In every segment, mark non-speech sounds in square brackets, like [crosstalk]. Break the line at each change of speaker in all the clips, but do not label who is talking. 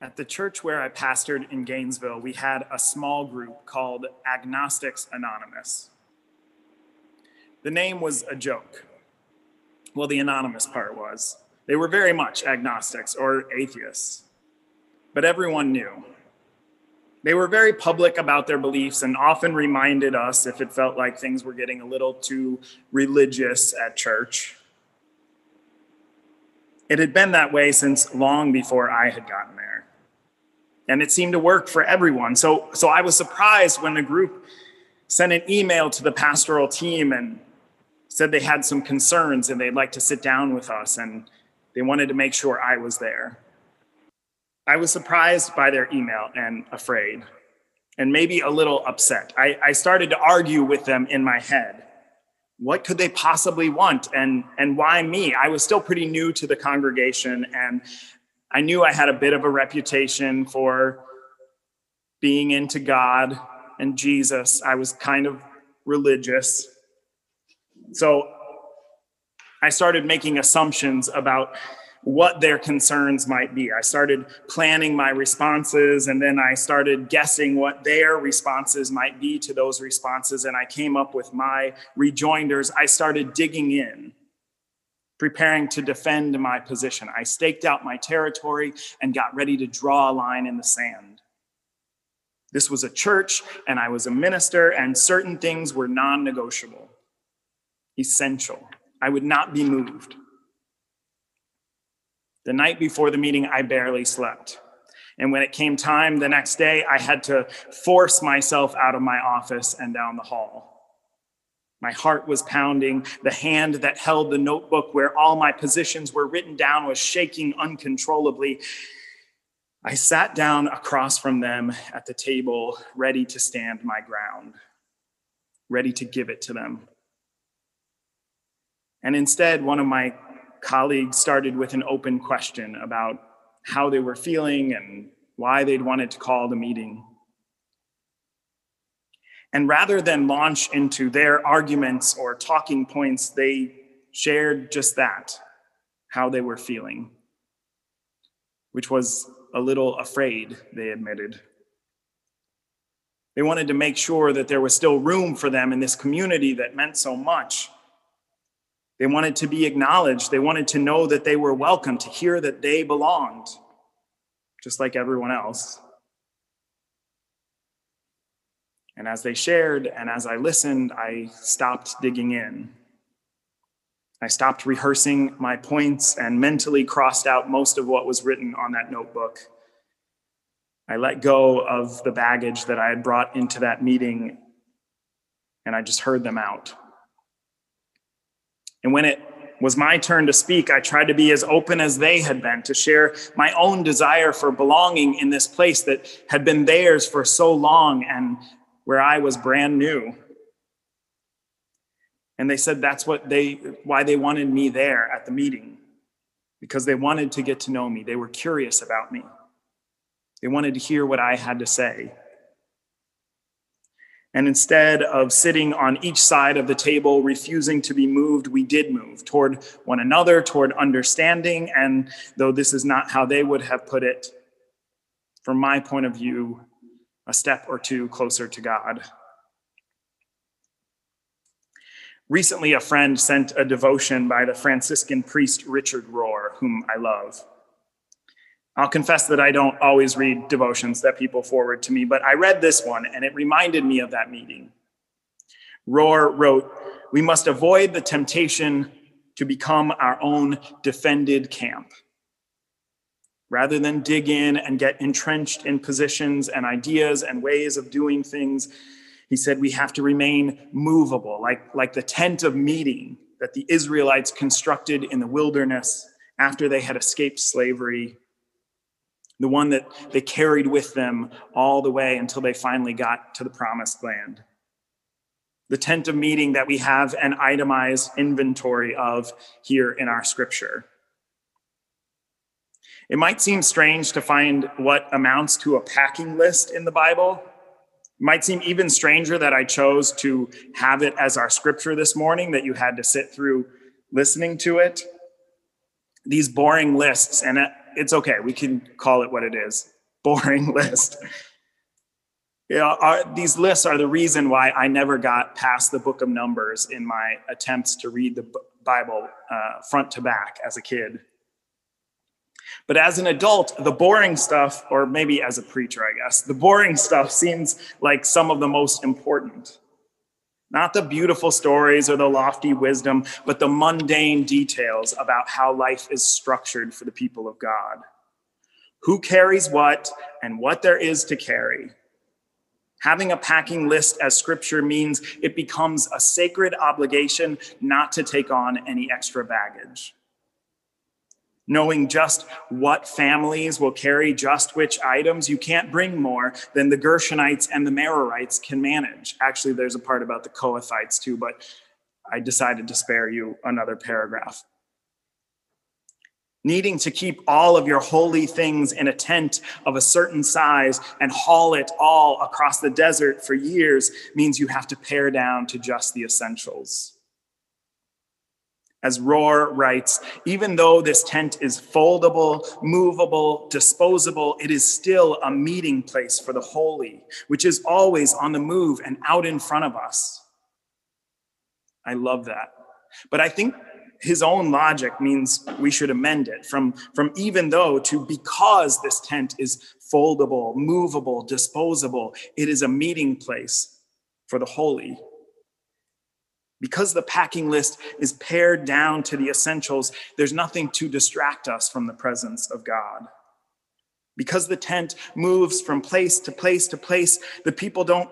At the church where I pastored in Gainesville, we had a small group called Agnostics Anonymous. The name was a joke. Well, the anonymous part was. They were very much agnostics or atheists, but everyone knew. They were very public about their beliefs and often reminded us if it felt like things were getting a little too religious at church. It had been that way since long before I had gotten there. And it seemed to work for everyone. So, so I was surprised when the group sent an email to the pastoral team and said they had some concerns and they'd like to sit down with us and they wanted to make sure I was there. I was surprised by their email and afraid and maybe a little upset. I, I started to argue with them in my head what could they possibly want and and why me i was still pretty new to the congregation and i knew i had a bit of a reputation for being into god and jesus i was kind of religious so i started making assumptions about what their concerns might be. I started planning my responses and then I started guessing what their responses might be to those responses. And I came up with my rejoinders. I started digging in, preparing to defend my position. I staked out my territory and got ready to draw a line in the sand. This was a church and I was a minister, and certain things were non negotiable, essential. I would not be moved. The night before the meeting, I barely slept. And when it came time the next day, I had to force myself out of my office and down the hall. My heart was pounding. The hand that held the notebook where all my positions were written down was shaking uncontrollably. I sat down across from them at the table, ready to stand my ground, ready to give it to them. And instead, one of my colleagues started with an open question about how they were feeling and why they'd wanted to call the meeting. And rather than launch into their arguments or talking points, they shared just that how they were feeling, which was a little afraid, they admitted. They wanted to make sure that there was still room for them in this community that meant so much they wanted to be acknowledged. They wanted to know that they were welcome, to hear that they belonged, just like everyone else. And as they shared and as I listened, I stopped digging in. I stopped rehearsing my points and mentally crossed out most of what was written on that notebook. I let go of the baggage that I had brought into that meeting and I just heard them out. And when it was my turn to speak, I tried to be as open as they had been, to share my own desire for belonging in this place that had been theirs for so long and where I was brand new. And they said that's what they why they wanted me there at the meeting because they wanted to get to know me. They were curious about me. They wanted to hear what I had to say. And instead of sitting on each side of the table, refusing to be moved, we did move toward one another, toward understanding. And though this is not how they would have put it, from my point of view, a step or two closer to God. Recently, a friend sent a devotion by the Franciscan priest Richard Rohr, whom I love. I'll confess that I don't always read devotions that people forward to me, but I read this one and it reminded me of that meeting. Rohr wrote, We must avoid the temptation to become our own defended camp. Rather than dig in and get entrenched in positions and ideas and ways of doing things, he said we have to remain movable, like, like the tent of meeting that the Israelites constructed in the wilderness after they had escaped slavery the one that they carried with them all the way until they finally got to the promised land. The tent of meeting that we have an itemized inventory of here in our scripture. It might seem strange to find what amounts to a packing list in the Bible. It might seem even stranger that I chose to have it as our scripture this morning, that you had to sit through listening to it. These boring lists, and it's okay. We can call it what it is [laughs] boring list. You know, these lists are the reason why I never got past the book of Numbers in my attempts to read the Bible uh, front to back as a kid. But as an adult, the boring stuff, or maybe as a preacher, I guess, the boring [laughs] stuff seems like some of the most important. Not the beautiful stories or the lofty wisdom, but the mundane details about how life is structured for the people of God. Who carries what and what there is to carry. Having a packing list as scripture means it becomes a sacred obligation not to take on any extra baggage knowing just what families will carry just which items. You can't bring more than the Gershonites and the Merarites can manage. Actually, there's a part about the Kohathites too, but I decided to spare you another paragraph. Needing to keep all of your holy things in a tent of a certain size and haul it all across the desert for years means you have to pare down to just the essentials. As Rohr writes, even though this tent is foldable, movable, disposable, it is still a meeting place for the holy, which is always on the move and out in front of us. I love that. But I think his own logic means we should amend it from, from even though to because this tent is foldable, movable, disposable, it is a meeting place for the holy because the packing list is pared down to the essentials, there's nothing to distract us from the presence of God. Because the tent moves from place to place to place, the people don't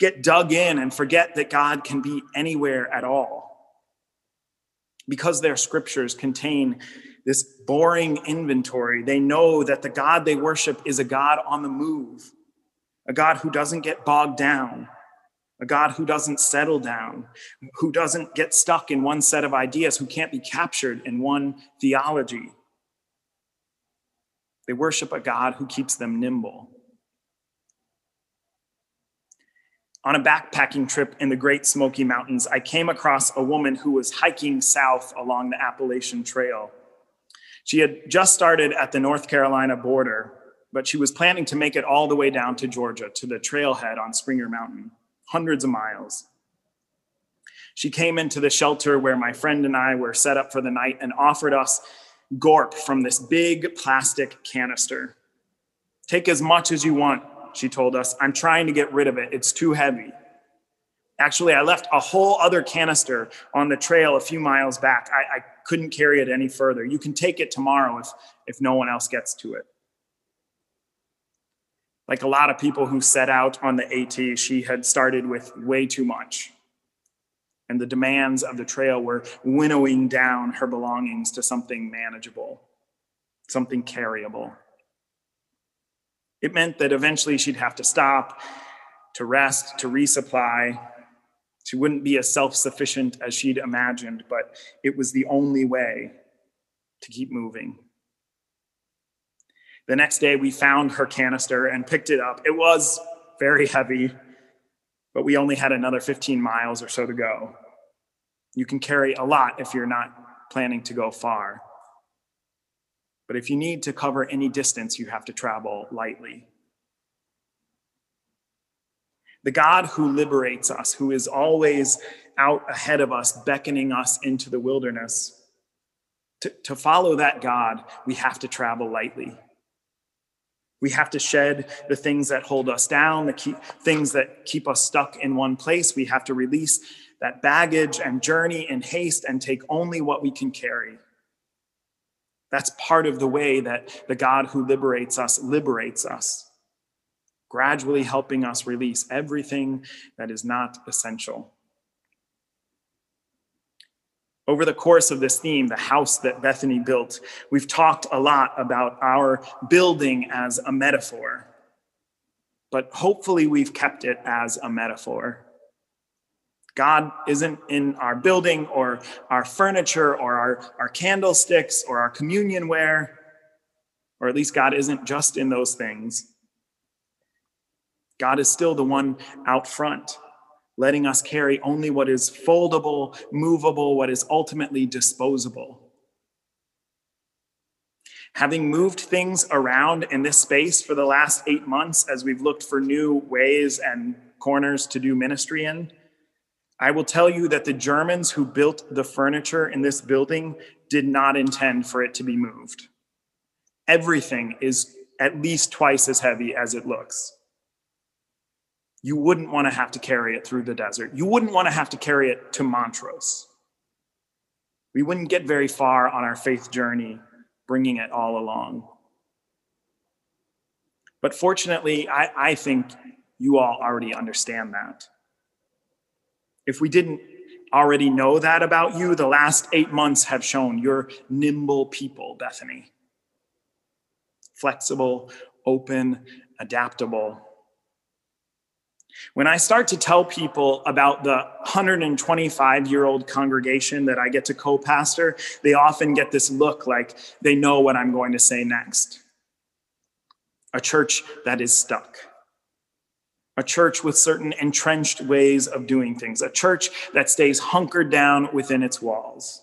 get dug in and forget that God can be anywhere at all. Because their scriptures contain this boring inventory, they know that the God they worship is a God on the move, a God who doesn't get bogged down, a God who doesn't settle down, who doesn't get stuck in one set of ideas, who can't be captured in one theology. They worship a God who keeps them nimble. On a backpacking trip in the Great Smoky Mountains, I came across a woman who was hiking south along the Appalachian Trail. She had just started at the North Carolina border, but she was planning to make it all the way down to Georgia to the trailhead on Springer Mountain hundreds of miles. She came into the shelter where my friend and I were set up for the night and offered us gorp from this big plastic canister. Take as much as you want, she told us. I'm trying to get rid of it, it's too heavy. Actually, I left a whole other canister on the trail a few miles back. I, I couldn't carry it any further. You can take it tomorrow if, if no one else gets to it. Like a lot of people who set out on the AT, she had started with way too much. And the demands of the trail were winnowing down her belongings to something manageable, something carryable. It meant that eventually she'd have to stop, to rest, to resupply. She wouldn't be as self sufficient as she'd imagined, but it was the only way to keep moving. The next day, we found her canister and picked it up. It was very heavy, but we only had another 15 miles or so to go. You can carry a lot if you're not planning to go far. But if you need to cover any distance, you have to travel lightly. The God who liberates us, who is always out ahead of us, beckoning us into the wilderness, to, to follow that God, we have to travel lightly. We have to shed the things that hold us down, the key, things that keep us stuck in one place. We have to release that baggage and journey in haste and take only what we can carry. That's part of the way that the God who liberates us liberates us, gradually helping us release everything that is not essential. Over the course of this theme, the house that Bethany built, we've talked a lot about our building as a metaphor, but hopefully we've kept it as a metaphor. God isn't in our building or our furniture or our, our candlesticks or our communion ware, or at least God isn't just in those things. God is still the one out front letting us carry only what is foldable, movable, what is ultimately disposable. Having moved things around in this space for the last eight months as we've looked for new ways and corners to do ministry in, I will tell you that the Germans who built the furniture in this building did not intend for it to be moved. Everything is at least twice as heavy as it looks. You wouldn't want to have to carry it through the desert. You wouldn't want to have to carry it to Montrose. We wouldn't get very far on our faith journey bringing it all along. But fortunately, I, I think you all already understand that. If we didn't already know that about you, the last eight months have shown you're nimble people, Bethany. Flexible, open, adaptable. When I start to tell people about the 125 year old congregation that I get to co pastor, they often get this look like they know what I'm going to say next. A church that is stuck. A church with certain entrenched ways of doing things. A church that stays hunkered down within its walls.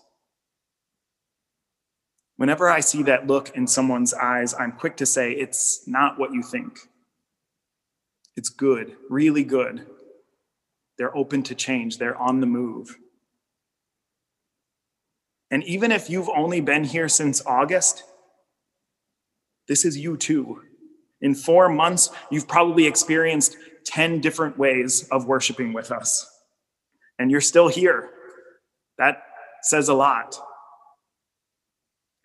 Whenever I see that look in someone's eyes, I'm quick to say, it's not what you think. It's good, really good. They're open to change, they're on the move. And even if you've only been here since August, this is you too. In four months, you've probably experienced 10 different ways of worshiping with us. And you're still here. That says a lot.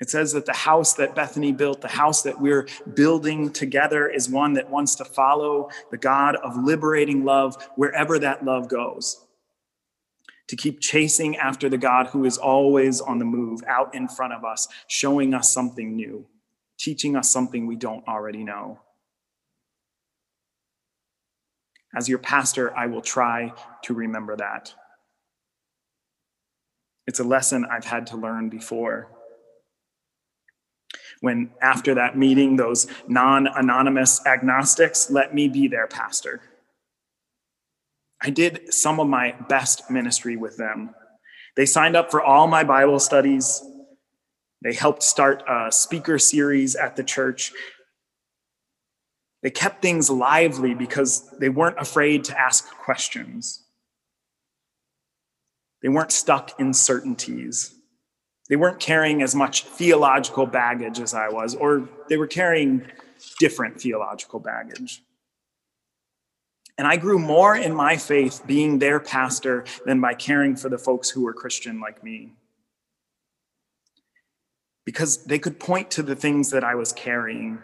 It says that the house that Bethany built, the house that we're building together, is one that wants to follow the God of liberating love wherever that love goes. To keep chasing after the God who is always on the move, out in front of us, showing us something new, teaching us something we don't already know. As your pastor, I will try to remember that. It's a lesson I've had to learn before when after that meeting, those non anonymous agnostics let me be their pastor. I did some of my best ministry with them. They signed up for all my Bible studies. They helped start a speaker series at the church. They kept things lively because they weren't afraid to ask questions. They weren't stuck in certainties. They weren't carrying as much theological baggage as I was, or they were carrying different theological baggage. And I grew more in my faith being their pastor than by caring for the folks who were Christian like me. Because they could point to the things that I was carrying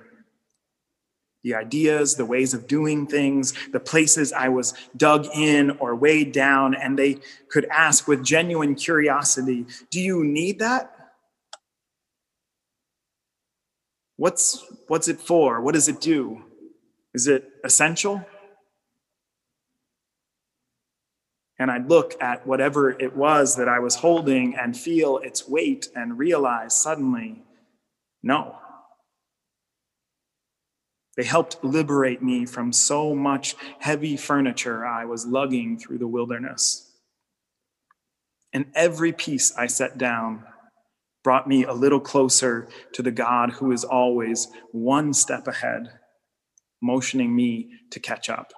the ideas, the ways of doing things, the places I was dug in or weighed down, and they could ask with genuine curiosity Do you need that? What's, what's it for? What does it do? Is it essential? And I'd look at whatever it was that I was holding and feel its weight and realize suddenly, no. They helped liberate me from so much heavy furniture I was lugging through the wilderness. And every piece I set down brought me a little closer to the God who is always one step ahead, motioning me to catch up.